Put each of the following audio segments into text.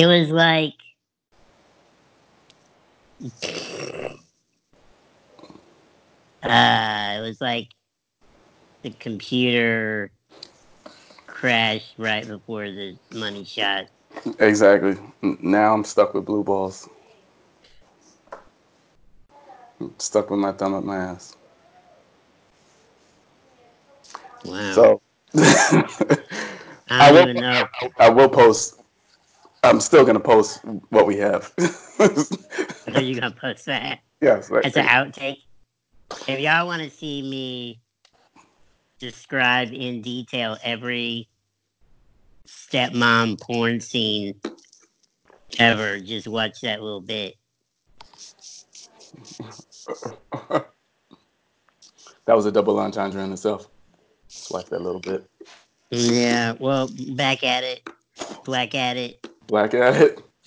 It was like uh it was like the computer crashed right before the money shot. Exactly. Now I'm stuck with blue balls. Stuck with my thumb up my ass. Wow. So I I will. I will post. I'm still gonna post what we have. Thought you gonna post that. yes. right. That's an outtake. If y'all want to see me describe in detail every stepmom porn scene ever, just watch that little bit. that was a double entendre in itself. Swipe that little bit. Yeah, well, back at it, black at it. Black at it.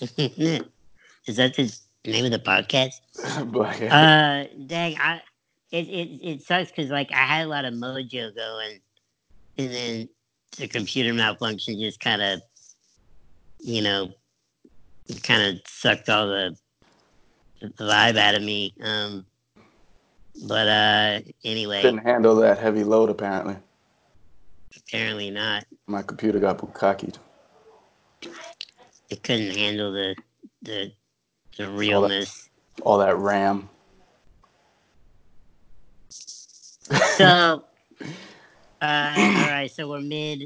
Is that the name of the podcast? Black at it. Uh, dang, I it it it sucks because like I had a lot of mojo going, and then the computer malfunction just kind of, you know, kind of sucked all the, the vibe out of me. Um, but uh, anyway, Couldn't handle that heavy load apparently. apparently not. My computer got bukkakied. It couldn't handle the the the realness. All that RAM. So, uh, all right. So we're mid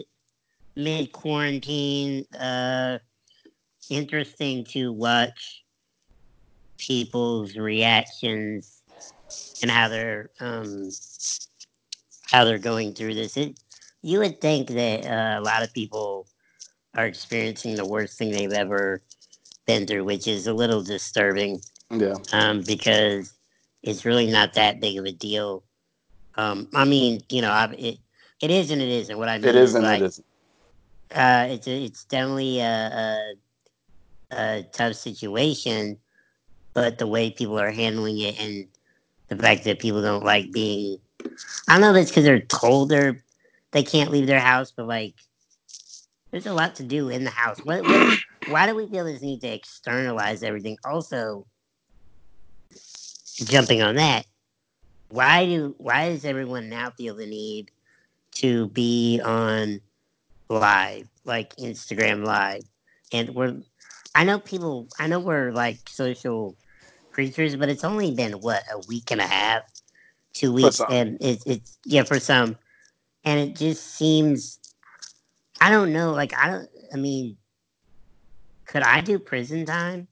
mid quarantine. Uh, interesting to watch people's reactions and how they're um how they're going through this. It, you would think that uh, a lot of people are experiencing the worst thing they've ever been through, which is a little disturbing Yeah. um, because it's really not that big of a deal. Um, I mean, you know, I, it it is and it isn't. What I mean It is and like, it isn't. uh, it's it's definitely a, a, a tough situation, but the way people are handling it and the fact that people don't like being, I don't know if it's because they're told they're they can't leave their house, but like, there's a lot to do in the house. What, what why do we feel this need to externalize everything? Also, jumping on that, why do why does everyone now feel the need to be on live, like Instagram live? And we're I know people I know we're like social creatures, but it's only been what, a week and a half, two weeks, and it's it's yeah, for some. And it just seems I don't know, like I don't I mean could I do prison time?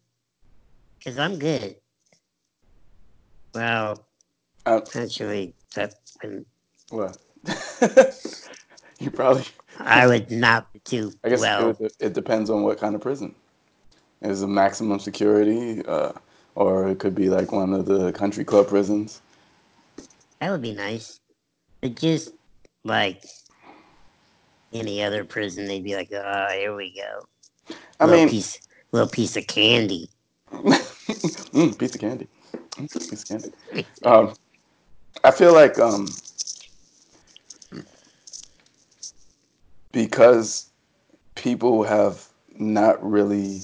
Because I'm good. Well, Uh, actually, that wouldn't- what? you probably. I would not do I guess well. it, it depends on what kind of prison. Is it maximum security, uh, or it could be like one of the country club prisons. That would be nice. But just like any other prison, they'd be like, "Oh, here we go." I little mean, piece, little piece of candy. mm, piece of candy. Piece of candy. Um, I feel like um, because people have not really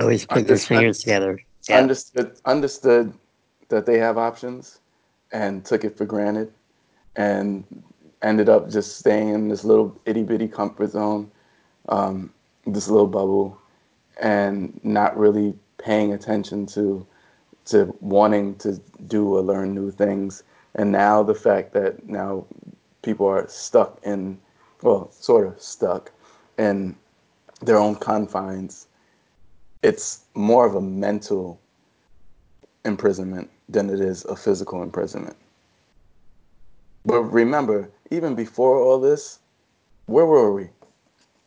Always put their fingers together. Yeah. understood understood that they have options and took it for granted and ended up just staying in this little itty bitty comfort zone, um, this little bubble, and not really paying attention to to wanting to do or learn new things. And now the fact that now people are stuck in, well, sort of stuck in their own confines. It's more of a mental imprisonment than it is a physical imprisonment. But remember, even before all this, where were we?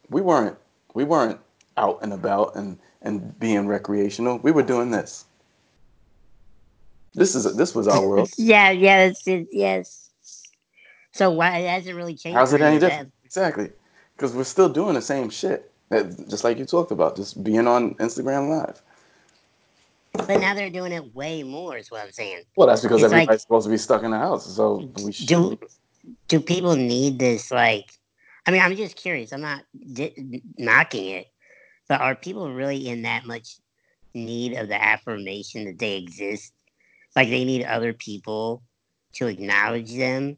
We weren't we weren't out and about and, and being recreational. We were doing this. This is this was our world. yeah, yeah, that's it. Yes. So why it hasn't really changed? How's it any different? Exactly. Because we're still doing the same shit. That, just like you talked about, just being on Instagram Live. But now they're doing it way more. Is what I'm saying. Well, that's because It's like- everybody's supposed to be stuck in the house. So we should Do do people need this like I mean, I'm just curious. I'm not di- knocking it, but are people really in that much need of the affirmation that they exist? Like they need other people to acknowledge them?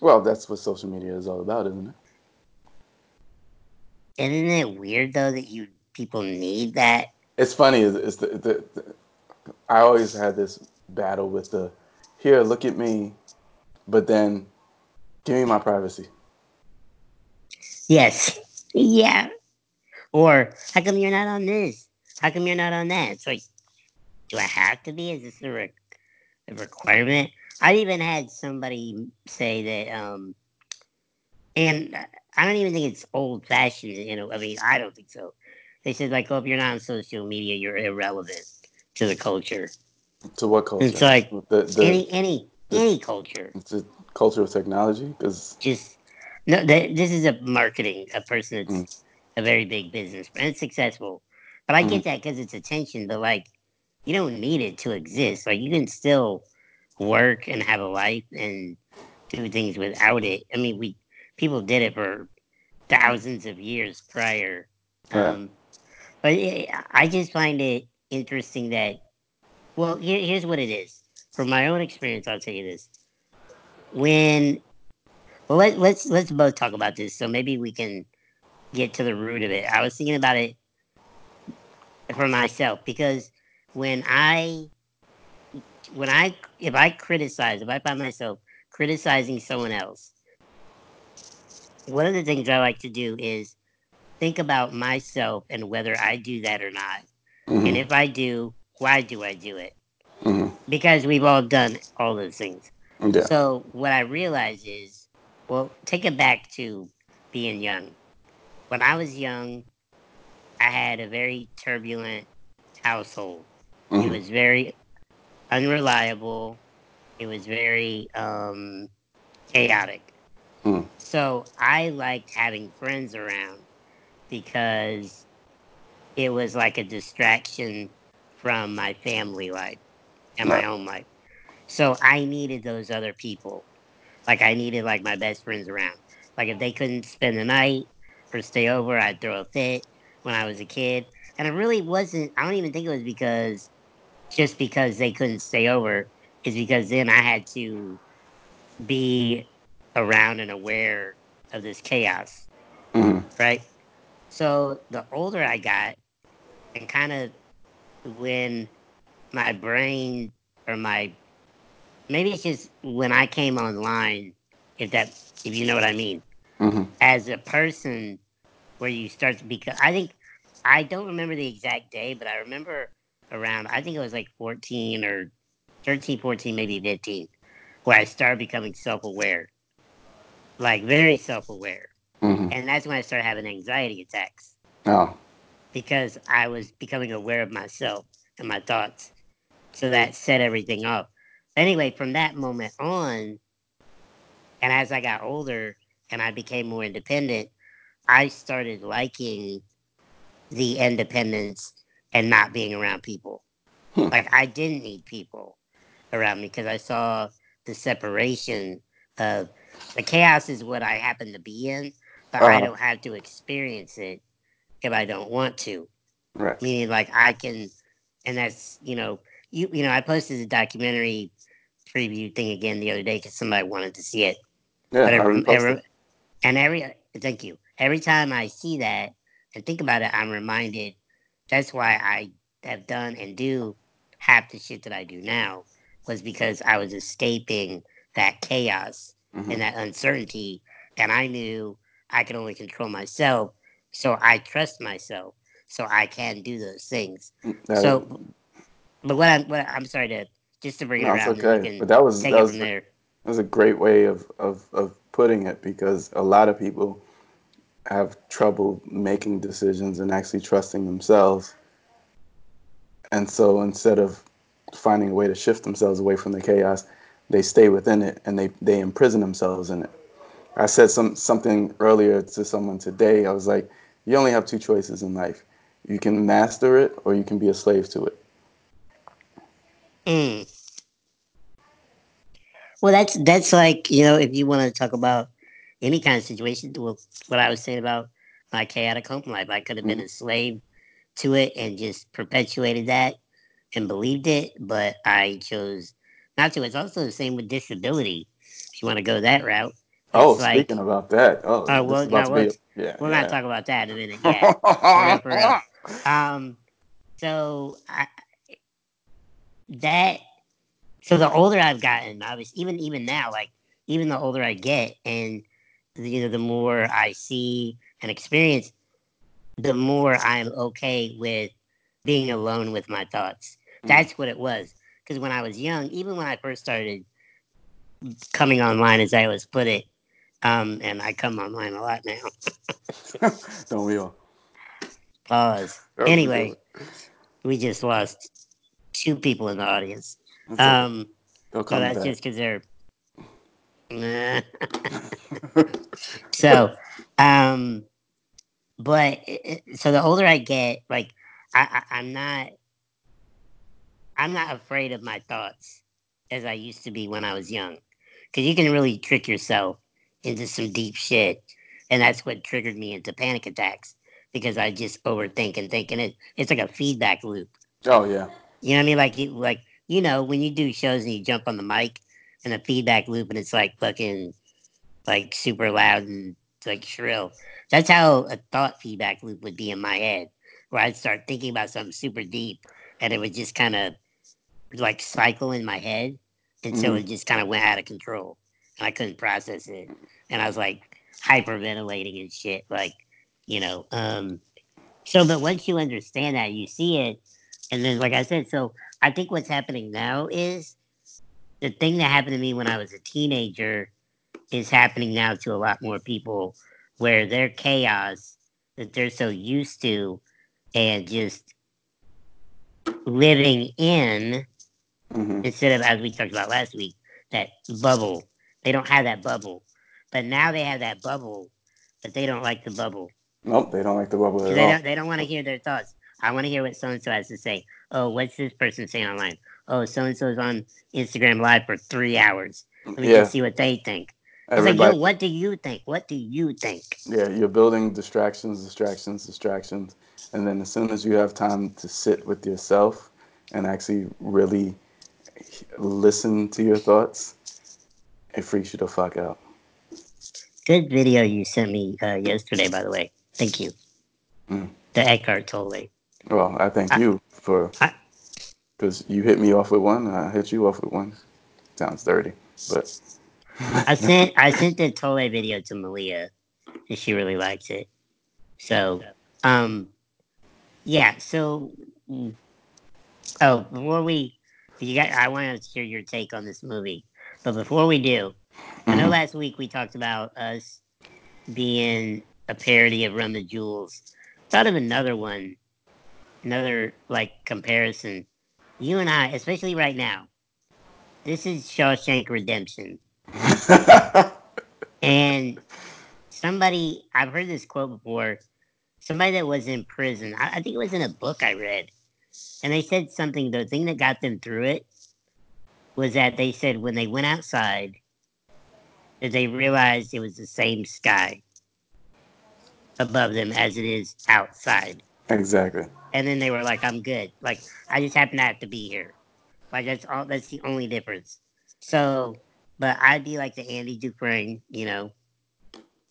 Well, that's what social media is all about, isn't it? Isn't it weird though that you people need that? It's funny. It's the, the, the I always had this battle with the here, look at me, but then give me my privacy. Yes. Yeah. Or how come you're not on this? How come you're not on that? It's like, do I have to be? Is this a, re- a requirement? I even had somebody say that, um, and I don't even think it's old fashioned. You know, I mean, I don't think so. They said like, oh, if you're not on social media, you're irrelevant to the culture. To what culture? It's like the, the, any any the- any culture. it's a culture of technology because Just no. Th- this is a marketing a person that's a very big business and it's successful. But I get that because it's attention. But like, you don't need it to exist. Like you can still work and have a life and do things without it. I mean, we people did it for thousands of years prior. Um, but I just find it interesting that, well, here, here's what it is. From my own experience, I'll tell you this. When, well, let, let's let's both talk about this, so maybe we can get to the root of it. I was thinking about it for myself because when I, when I, if I criticize, if I find myself criticizing someone else, one of the things I like to do is think about myself and whether I do that or not. And Mhm, if I do, why do I do it? mhm. Because we've all done all those things. yeah, So what I realize is, well, take it back to being young. When I was young, I had a very turbulent household. It mhm, was very unreliable. It was very um, chaotic. Mm. So I liked having friends around because it was like a distraction from my family life and my own life. So I needed those other people. Like I needed like my best friends around. Like if they couldn't spend the night or stay over, I'd throw a fit when I was a kid. And it really wasn't I don't even think it was because just because they couldn't stay over is because then I had to be around and aware of this chaos, mhm, right? So the older I got, and kind of when my brain or my maybe it's just when I came online, if that if you know what I mean, mhm. as a person where you start to become I think I don't remember the exact day, but I remember around I think it was like 14 or 13, 14, maybe 15, where I started becoming self aware. Like very self Mhm. And that's when I started having anxiety attacks Oh, because I was becoming aware of myself and my thoughts. So that set everything up. Anyway, from that moment on, and as I got older and I became more independent, I started liking the independence and not being around people. Hmm. Like I didn't need people around me because I saw the separation of the chaos is what I happen to be in, but I Uh-huh. don't have to experience it if I don't want to. right. Meaning like I can and that's you know, you you know, I posted a documentary preview thing again the other day because somebody wanted to see it. Yeah, But I every, every, and every thank you. Every time I see that and think about it, I'm reminded that's why I have done and do half the shit that I do now was because I was escaping that chaos Mhm. and that uncertainty, and I knew I can only control myself, so I trust myself, so I can do those things. Mm, that- so, but what I'm what I'm sorry to just to bring it no, around, okay. But that was that was there. That was a great way of, of, of putting it because a lot of people have trouble making decisions and actually trusting themselves. And so instead of finding a way to shift themselves away from the chaos, they stay within it and they, they imprison themselves in it. I said some something earlier to someone today. I was like, you only have two choices in life. You can master it or you can be a slave to it. Mm. Well, that's that's like you know, if you want to talk about any kind of situation. Well, what I was saying about my chaotic home life, I could have been Mhm. a slave to it and just perpetuated that and believed it, but I chose not to. It's also the same with disability. If you want to go that route, Oh, like speaking about that. Oh, this well, no, we'll-. Yeah. we're yeah. gonna talk about that in a minute. Yeah. For real, for real. Um, so I, that so the older I've gotten, obviously, even even now, like even the older I get, and you know, the more I see and experience, the more I'm okay with being alone with my thoughts. Mm. That's what it was. Because when I was young, even when I first started coming online, as I always put it, um, and I come online a lot now. Don't we all? Pause. Anyway, we just lost two people in the audience. That's. Um, so that's back. just because they're. So, um, but so the older I get, like I, I, I'm not, I'm not afraid of my thoughts as I used to be when I was young, because you can really trick yourself into some deep shit, and that's what triggered me into panic attacks because I just overthink and think, and it, it's like a feedback loop. oh yeah. You know what I mean? Like you like you know when you do shows and you jump on the mic and the feedback loop and it's like fucking like super loud and like shrill. That's how a thought feedback loop would be in my head, where I'd start thinking about something super deep and it would just kind of like cycle in my head, and so Mhm. it just kind of went out of control and I couldn't process it, and I was like hyperventilating and shit, like you know. um So, but once you understand that, you see it, and then like I said, so I think what's happening now is the thing that happened to me when I was a teenager is happening now to a lot more people where their chaos that they're so used to and just living in hmm instead of as we talked about last week that bubble they don't have that bubble but now they have that bubble but they don't like the bubble Nope, they don't like the bubble at they all. don't they don't want to hear their thoughts. I want to hear what so and so has to say. Oh, what's this person saying online? Oh, so and so's on Instagram live for three hours. Let me Yeah, just see what they think. It's like, everybody. yo, what do you think? What do you think? Yeah, you're building distractions, distractions, distractions, and then as soon as you have time to sit with yourself and actually really listen to your thoughts, it freaks you the fuck out. Good video you sent me uh, yesterday, by the way. Thank you. Mm. The Eckhart Tolle. Well, I thank I- you for because you hit me off with one, I hit you off with one. Sounds dirty, but I sent I sent the Tolle video to Malia, and she really likes it. So, um, yeah. So, mm, oh, before we, you got, I want to hear your take on this movie, but before we do, I know Mhm. last week we talked about us being a parody of Run the Jewels. Thought of another one, another like comparison. You and I, especially right now, this is Shawshank Redemption. And somebody, I've heard this quote before. Somebody that was in prison, I, I think it was in a book I read, and they said something. The thing that got them through it was that they said when they went outside, they realized it was the same sky above them as it is outside. exactly. And then they were like, "I'm good. Like I just happen to have to be here. Like that's all. That's the only difference." So, but I'd be like the Andy Dufresne, you know,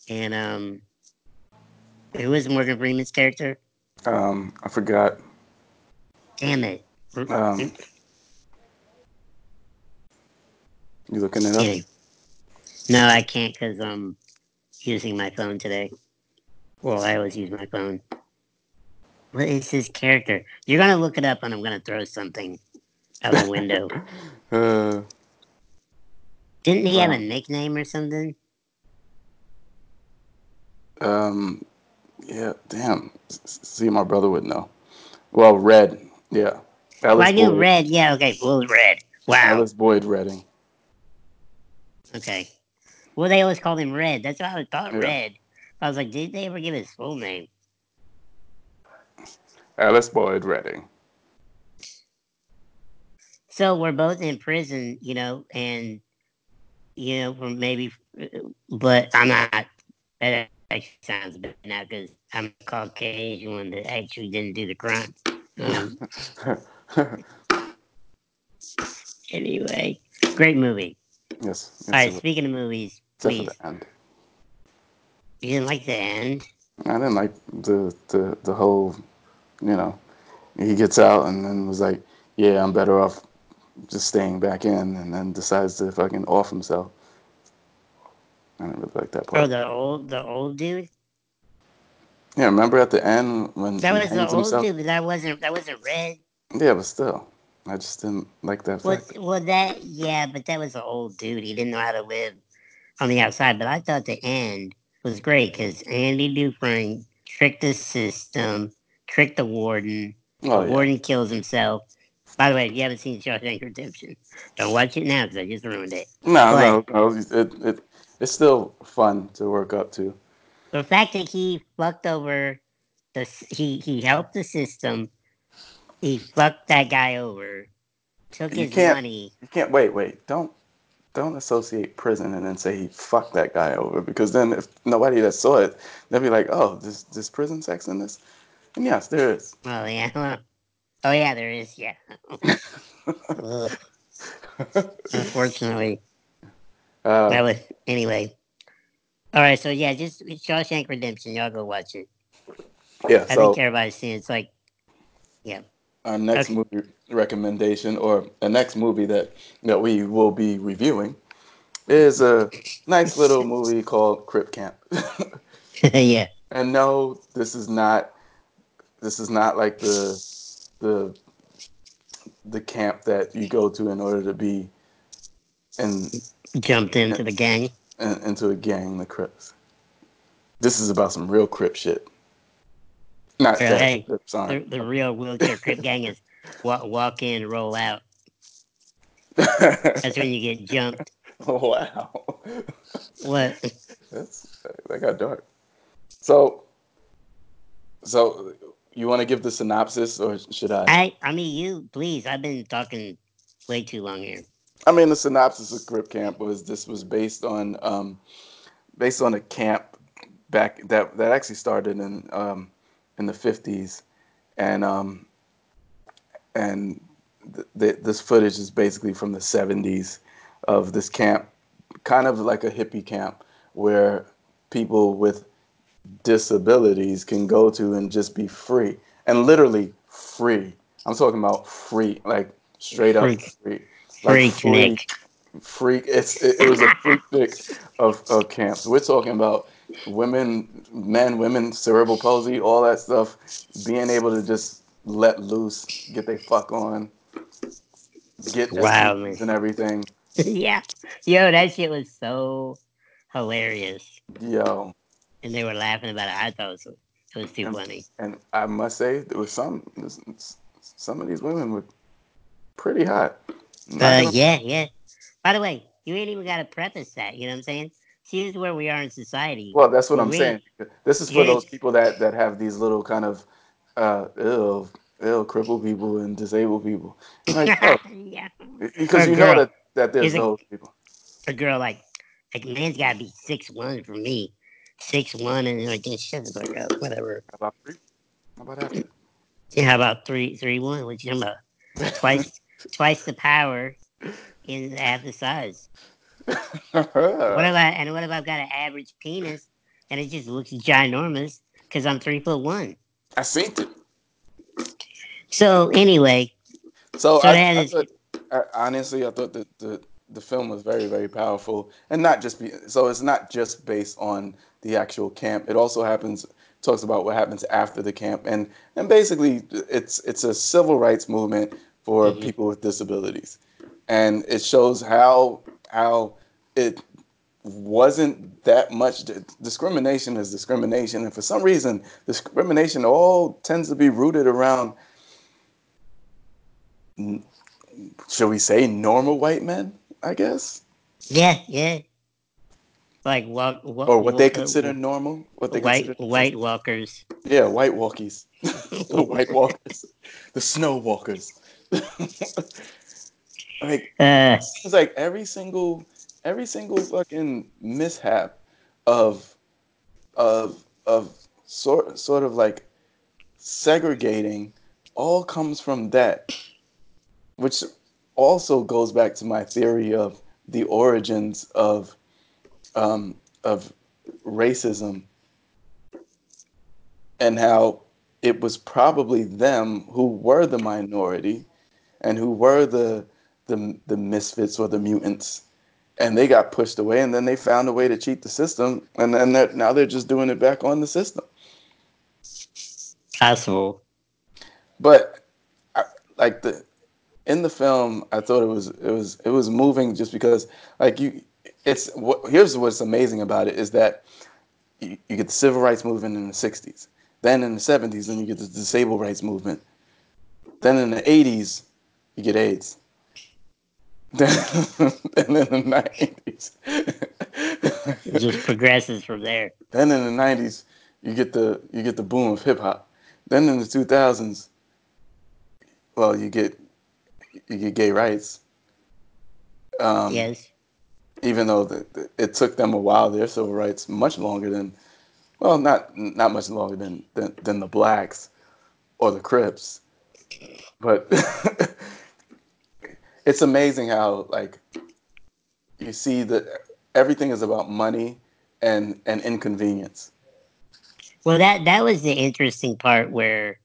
and um, who was Morgan Freeman's character? Um, I forgot. Damn it. Um, you looking it up? No, I can't because I'm using my phone today. Well, I always use my phone. What is his character? You're gonna look it up, and I'm gonna throw something out the window. Uh, Didn't he have a nickname or something? um, yeah. Damn. See, my brother would know. Well, Red. Yeah. Well, I knew Boyd. Red. Yeah, okay. Well, Red. Wow. Ellis Boyd Redding. Okay. Well, they always called him Red. That's why I thought Yeah. Red. I was like, did they ever give his full name? Ellis Boyd Redding. So we're both in prison, you know, and you know, for maybe but I'm not. That actually sounds bad now because I'm a Caucasian one that actually didn't do the crime. Um, anyway, great movie. yes. All right, speaking of movies, except for please. the end. You didn't like the end? I didn't like the, the the whole, you know, he gets out and then was like, yeah, I'm better off just staying back in, and then decides to fucking off himself. I didn't really like that part. Oh, the old, the old dude. yeah, remember at the end when That was the old himself? dude, but that wasn't. That wasn't red. Yeah, but still, I just didn't like that Well, fact. well, that yeah, but that was the old dude. He didn't know how to live on the outside. But I thought the end was great because Andy Dufresne tricked the system, tricked the warden. Oh the yeah. warden kills himself. By the way, if you haven't seen Shawshank Redemption, don't watch it now because I just ruined it. No, But- no, no. It, it it's still fun to work up to. The fact that he fucked over the he he helped the system, he fucked that guy over, took You his money. You can't wait, wait. Don't don't associate prison and then say he fucked that guy over because then if nobody that saw it, they'll be like, oh, there's there's prison sex in this. And yes, there is. Oh yeah, well, oh yeah, there is. Yeah. Unfortunately, uh, that was anyway. All right, so yeah, just Shawshank Redemption. Y'all go watch it. yeah. I So think everybody's seen it. It's like our next Okay. movie recommendation or the next movie that that we will be reviewing is a nice little movie called Crip Camp. yeah. and no, this is not this is not like the the the camp that you go to in order to be and Jumped into the gang. in into a gang, the Crips. This is about some real Crip shit. Not that hey, The, the real wheelchair crip gang is walk, walk in, roll out. That's when you get jumped. wow. What? That's that got dark. So, so you want to give the synopsis, or should I? I I mean you, please. I've been talking way too long here. I mean, the synopsis of Crip Camp was this was based on um, based on a camp back that that actually started in um, in the fifties, and um, and th- th- this footage is basically from the seventies of this camp, kind of like a hippie camp where people with disabilities can go to and just be free and literally free. I'm talking about free, like straight up Freak. free. Like Freak free- freak. It's it, it was a freak of, of camps. We're talking about women, men, women, cerebral palsy, all that stuff. Being able to just let loose, get their fuck on, get Wow, and everything. yeah. Yo, that shit was so hilarious. Yo, And they were laughing about it. I thought it was, it was too And- funny. and I must say there was some some of these women were pretty hot. Uh, gonna- yeah, yeah. By the way, you ain't even got to preface that. You know what I'm saying? See, this is where we are in society. Well, that's what Well, I'm we- saying. This is for those people that that have these little kind of uh ill ill crippled people and disabled people. Like, oh, yeah. because you girl. know that that there's those people. A girl like, like man's got to be six one for me. Six one and like shut the fuck up. Whatever. How about three? How about after? Yeah, how about three three one? What you talking about? Twice twice the power in half the size. What if I and what if I've got an average penis and it just looks ginormous because I'm three foot one? I seen it. So anyway, So, So I, I thought, I, honestly, I thought that the the film was very very powerful, and not just be so. It's not just based on the actual camp. It also happens talks about what happens after the camp, and and basically it's it's a civil rights movement for Mhm. people with disabilities, and it shows how how it wasn't that much discrimination is discrimination. And for some reason discrimination all tends to be rooted around should we say normal white men i guess? Yeah, yeah. Like walk, walk or what they walk- consider normal what they white consider white walkers. yeah white walkies. The white walkers. The snow walkers like Uh, it's like every single every single fucking mishap of of of sort sort of like segregating all comes from that, which also goes back to my theory of the origins of um, of racism and how it was probably them who were the minority and who were the the, the misfits or the mutants. And they got pushed away and then they found a way to cheat the system and then they're, now they're just doing it back on the system. Possible but I, like the in the film i thought it was it was it was moving just because like you it's what here's what's amazing about it is that you, you get the civil rights movement in the 60s then in the 70s then you get the disabled rights movement then in the 80s you get aids then, in the 90s it just progresses from there. Then in the 90s you get the you get the boom of hip hop. Then in the 2000s well you get you get gay rights. Um, yes. even though the, the, it took them a while, their civil rights much longer than, well, not not much longer than than, than the blacks or the Crips, but it's amazing how like you see that everything is about money and and inconvenience. Well, that that was the interesting part where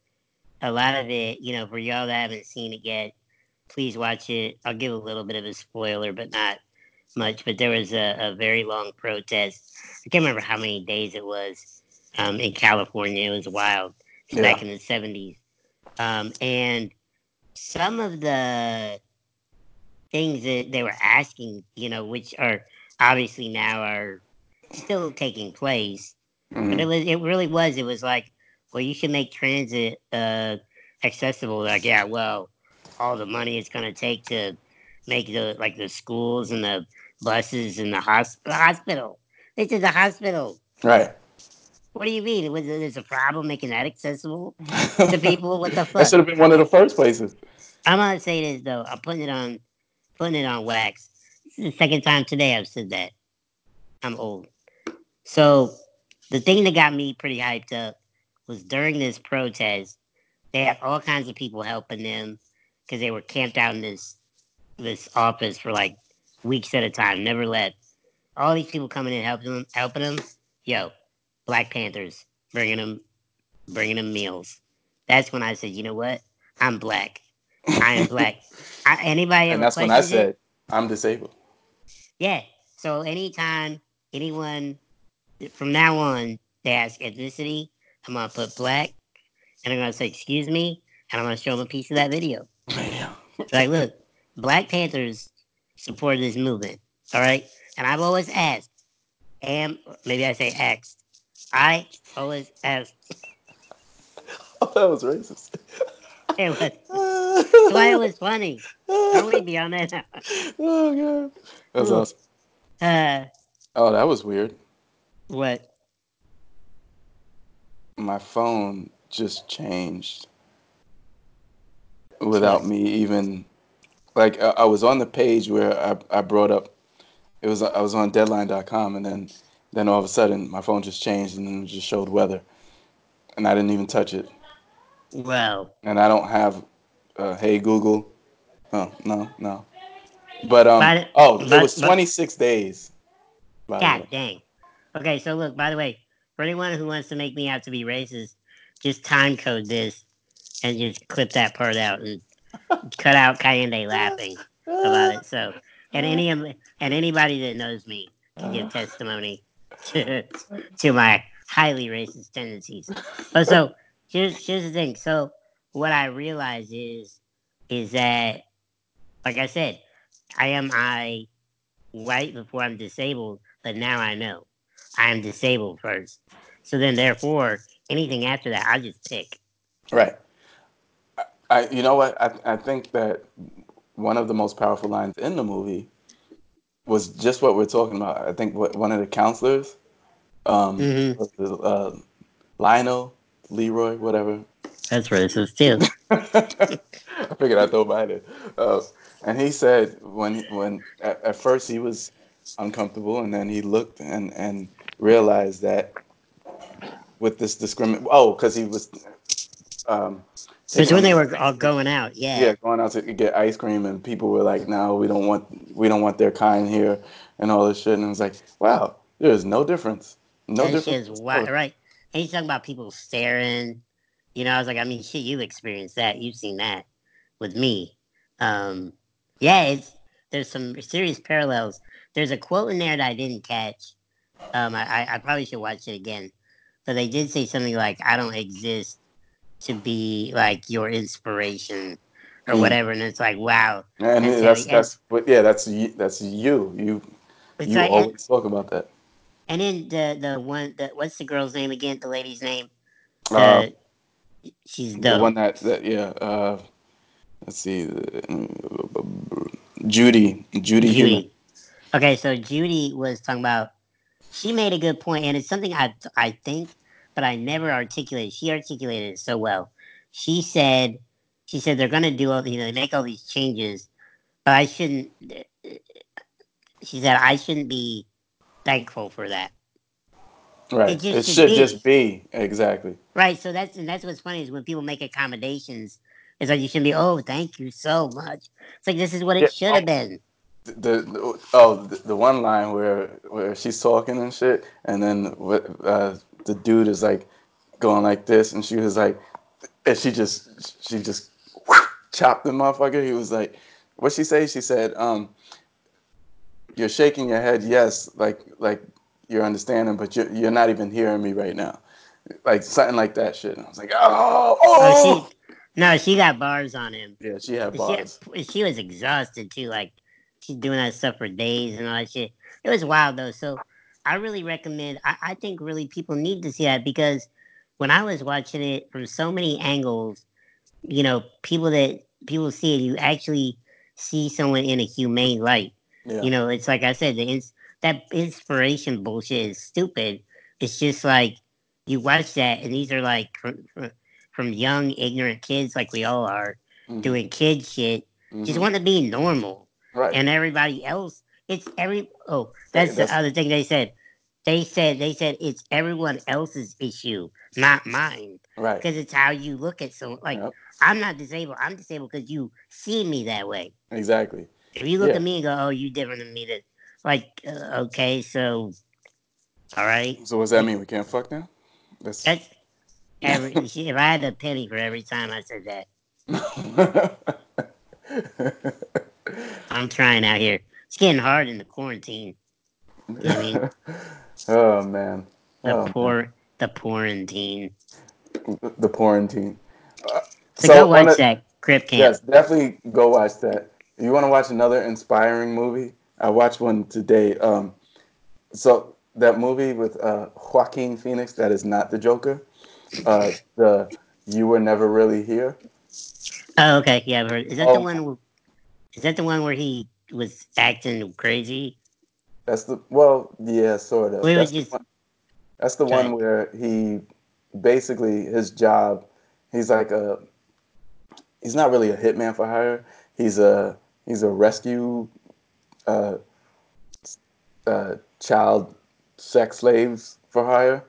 a lot of it, you know, for y'all that haven't seen it yet, please watch it. I'll give a little bit of a spoiler, but not much, but there was a, a very long protest. I can't remember how many days it was um, in California. It was wild yeah. back in the 70s. Um, and some of the things that they were asking, you know, which are obviously now are still taking place. Mm-hmm. But it was it really was. It was like, well, you should make transit uh, accessible. Like, yeah, well, all the money it's gonna take to make the like the schools and the buses and the, hos- the hospital. This is a hospital. Right. What do you mean? Was there's a problem making that accessible to people? What the fuck? that should have been one of the first places. I'm gonna say this though. I'm putting it on, putting it on wax. This is the second time today I've said that. I'm old. So the thing that got me pretty hyped up was during this protest, they had all kinds of people helping them because they were camped out in this this office for like weeks at a time, never let all these people coming in helping them, helping them. Yo, Black Panthers bringing them, bringing them meals. That's when I said, you know what? I'm black. I am black. I, anybody and that's when I said it? I'm disabled. Yeah. So anytime anyone from now on they ask ethnicity, I'm gonna put black, and I'm gonna say excuse me, and I'm gonna show them a piece of that video. like, look, Black Panthers support this movement. All right. And I've always asked, am maybe I say asked. I always asked. Oh, that was racist. It was. That's why it was funny. Are we beyond that? oh god, that's awesome. Uh, oh, that was weird. What? My phone just changed without me even like I, I was on the page where I, I brought up it was I was on deadline.com and then then all of a sudden my phone just changed and then it just showed weather and I didn't even touch it. Wow. And I don't have uh, hey Google. Oh, no, no. But um but, oh, but, it was 26 but, days. God dang. Okay, so look, by the way, for anyone who wants to make me out to be racist, just time code this and just clip that part out and cut out Kayende laughing about it. So, and any and anybody that knows me can give testimony to to my highly racist tendencies. But so here's here's the thing. So what I realize is is that, like I said, I am I white before I'm disabled, but now I know I am disabled first. So then, therefore, anything after that, I just pick. Right. I, you know what? I, I think that one of the most powerful lines in the movie was just what we're talking about. I think what, one of the counselors, um, mm-hmm. uh, Lionel, Leroy, whatever. That's racist too. I figured I'd throw by it. Uh, and he said when when at, at, first he was uncomfortable, and then he looked and and realized that with this discrimination, oh, because he was. Um, Because when they were all going out, yeah. yeah, going out to get ice cream, and people were like, "No, we don't want, we don't want their kind here," and all this shit. And it was like, "Wow, there's no difference, no that difference." is wild, right? And he's talking about people staring. You know, I was like, I mean, shit, you experienced that. You've seen that with me. Um, yeah, it's there's some serious parallels. There's a quote in there that I didn't catch. Um, I, I, probably should watch it again. But they did say something like, "I don't exist to be like your inspiration." Or Mm. whatever, and it's like, wow. And That's that's that's, but yeah, that's you, that's you. You you like, always talk about that. and then the the one, the what's the girl's name again? The lady's name. The, Uh, she's the one that that yeah. Uh, let's see, uh, Judy, Judy, Judy. Okay, so Judy was talking about. She made a good point, and it's something I I think, but I never articulated. She articulated it so well. She said, she said they're gonna do all you know they make all these changes, but I shouldn't. She said I shouldn't be thankful for that. Right. It It, should should be. just be exactly. Right, so that's and that's what's funny is when people make accommodations, it's like you shouldn't be. Oh, thank you so much. It's like this is what Yeah. it should have been. The, the oh the, the one line where where she's talking and shit, and then what, uh, the dude is like going like this, and she was like, and she just she just chopped the motherfucker. He was like, what she say? She said, um, you're shaking your head, yes, like like you're understanding, but you're you're not even hearing me right now, like something like that shit. And I was like, oh, Oh, oh. she no, she got bars on him. Yeah, she had She, bars. she was exhausted too. Like she's doing that stuff for days and all that shit. It was wild though. So I really recommend. I, I think really people need to see that because when I was watching it from so many angles, you know, people that people see it, you actually see someone in a humane light. Yeah. You know, it's like I said, the ins- that inspiration bullshit is stupid. It's just like you watch that, and these are like from, from, young, ignorant kids, like we all are, Mhm. doing kid shit. Just Mhm. want to be normal, Right. and everybody else, it's every. Oh, that's, That's- the other thing they said. They said they said it's everyone else's issue, not mine, right. because it's how you look at someone. Like Yep. I'm not disabled. I'm disabled because you see me that way. Exactly. If you look Yeah. at me and go, "Oh, you different than me," that like, uh, okay, so, all right, So what's that mean? We can't fuck now? That's that's every. if I had a penny for every time I said that, I'm trying out here. It's getting hard in the quarantine. I mean, oh man. the Oh, man. poor, the quarantine. The quarantine. So, So, go watch wanna- that Crip Camp. Yes, definitely go watch that. You want to watch another inspiring movie? I watched one today. Um, so that movie with uh, Joaquin Phoenix that is not the Joker. Uh, the You Were Never Really Here. Oh, okay, yeah. I've heard. Is that the Oh. one? wh- Is that the one where he was acting crazy? That's the well, yeah, sort of. We That's the one, that's the one where he basically his job. He's like a. He's not really a hitman for hire. He's a he's a rescue. Uh, uh, child sex slaves for hire.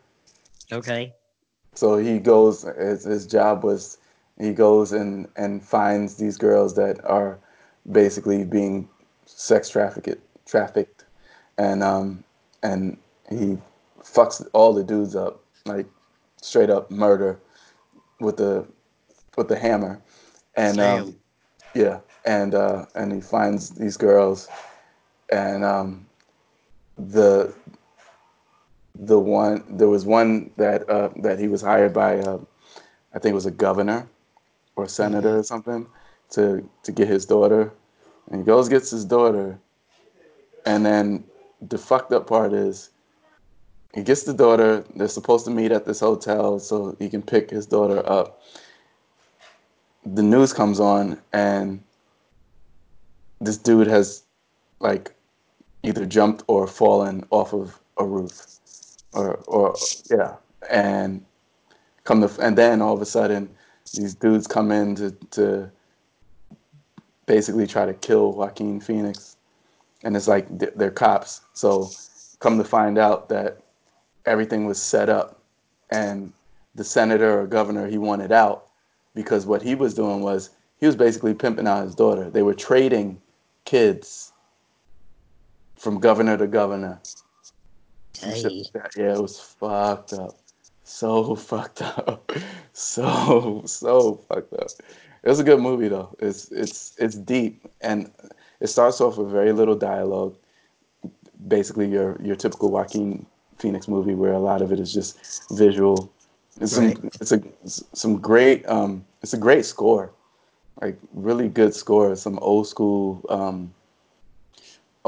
Okay. So he goes. His, his job was he goes and and finds these girls that are basically being sex trafficked, trafficked, and um and he fucks all the dudes up like straight up murder with the with the hammer, and um, yeah, and uh, and he finds these girls, and um, the the one there was one that uh, that he was hired by uh, I think it was a governor or senator or something to to get his daughter, and he goes gets his daughter, and then the fucked up part is he gets the daughter. They're supposed to meet at this hotel so he can pick his daughter up. The news comes on and this dude has like either jumped or fallen off of a roof or or yeah and come to and then all of a sudden these dudes come in to, to basically try to kill Joaquin Phoenix and it's like they're cops. So come to find out that everything was set up, and the senator or governor he wanted out because what he was doing was he was basically pimping out his daughter. They were trading kids from governor to governor. Hey. Yeah, it was fucked up. So fucked up. So so fucked up. It was a good movie though. It's it's it's deep and it starts off with very little dialogue. Basically your your typical Joaquin Phoenix movie where a lot of it is just visual. It's some it's a some great um it's a great score. Like really good score. Some old school um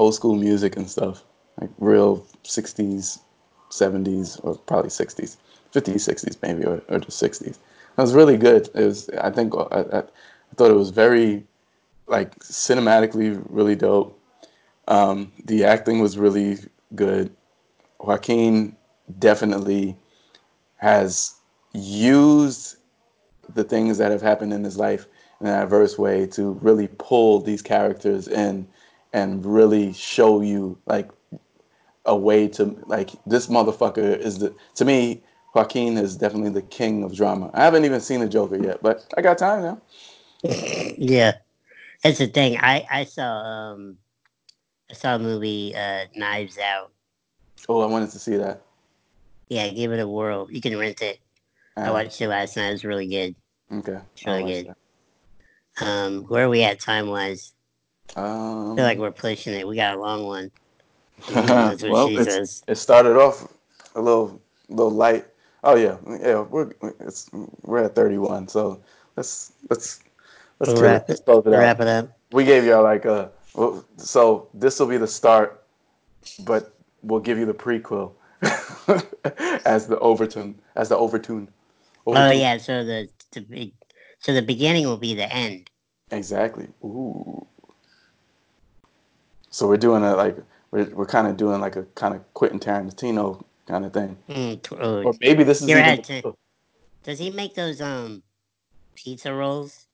old school music and stuff. Like real 60s, 70s, or probably 60s, 50s, 60s maybe, or, or just 60s. It was really good. It was, I think, I, I, I thought it was very, like, cinematically really dope. Um, the acting was really good. Joaquin definitely has used the things that have happened in his life in an adverse way to really pull these characters in and really show you like a way to like this motherfucker is the to me Joaquin is definitely the king of drama. I haven't even seen the Joker yet, but I got time now. yeah, that's the thing. I I saw um I saw a movie uh Knives Out. Oh, I wanted to see that. Yeah, give it a whirl. You can rent it. I Uh, watched it last night. It was really good. okay, It's really good. Um, where are we at time wise? Um, I feel like we're pushing it. We got a long one. That's what well, she it's, says. it started off a little little light. Oh yeah, yeah, we're it's we're at 31, so let's let's let's We'll it. wrap it. it out. Wrap it up. We gave y'all like a well, so this will be the start, but we'll give you the prequel as the overtone as the overtune. Oh yeah. So the the so the beginning will be the end. Exactly. Ooh. So we're doing a like we're we're kind of doing like a kind of Quentin Tarantino kind of thing, Mm, t- oh, or maybe this is even at to- does he make those um pizza rolls?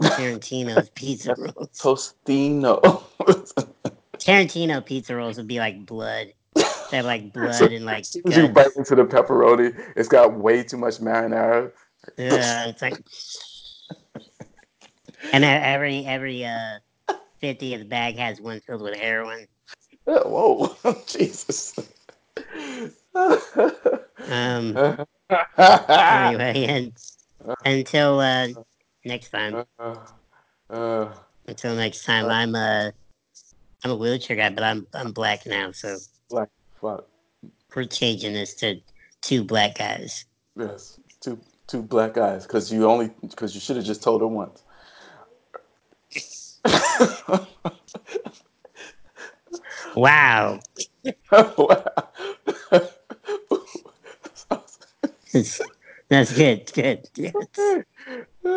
Tarantino's pizza rolls. Tostino. Tarantino pizza rolls would be like blood. They have like blood and like as you bite into the pepperoni, it's got way too much marinara. Yeah, it's like, and every every uh fiftieth bag has one filled with heroin. Whoa, Jesus. Um. Anyway, and until uh next time. Uh, Until next time, I'm uh I'm a wheelchair guy, but I'm I'm black now, so black fuck. we're changing this to two black guys. Yes, two two black guys, Because you only because you should have just told her once. Wow, that's, good. good, good. Uh,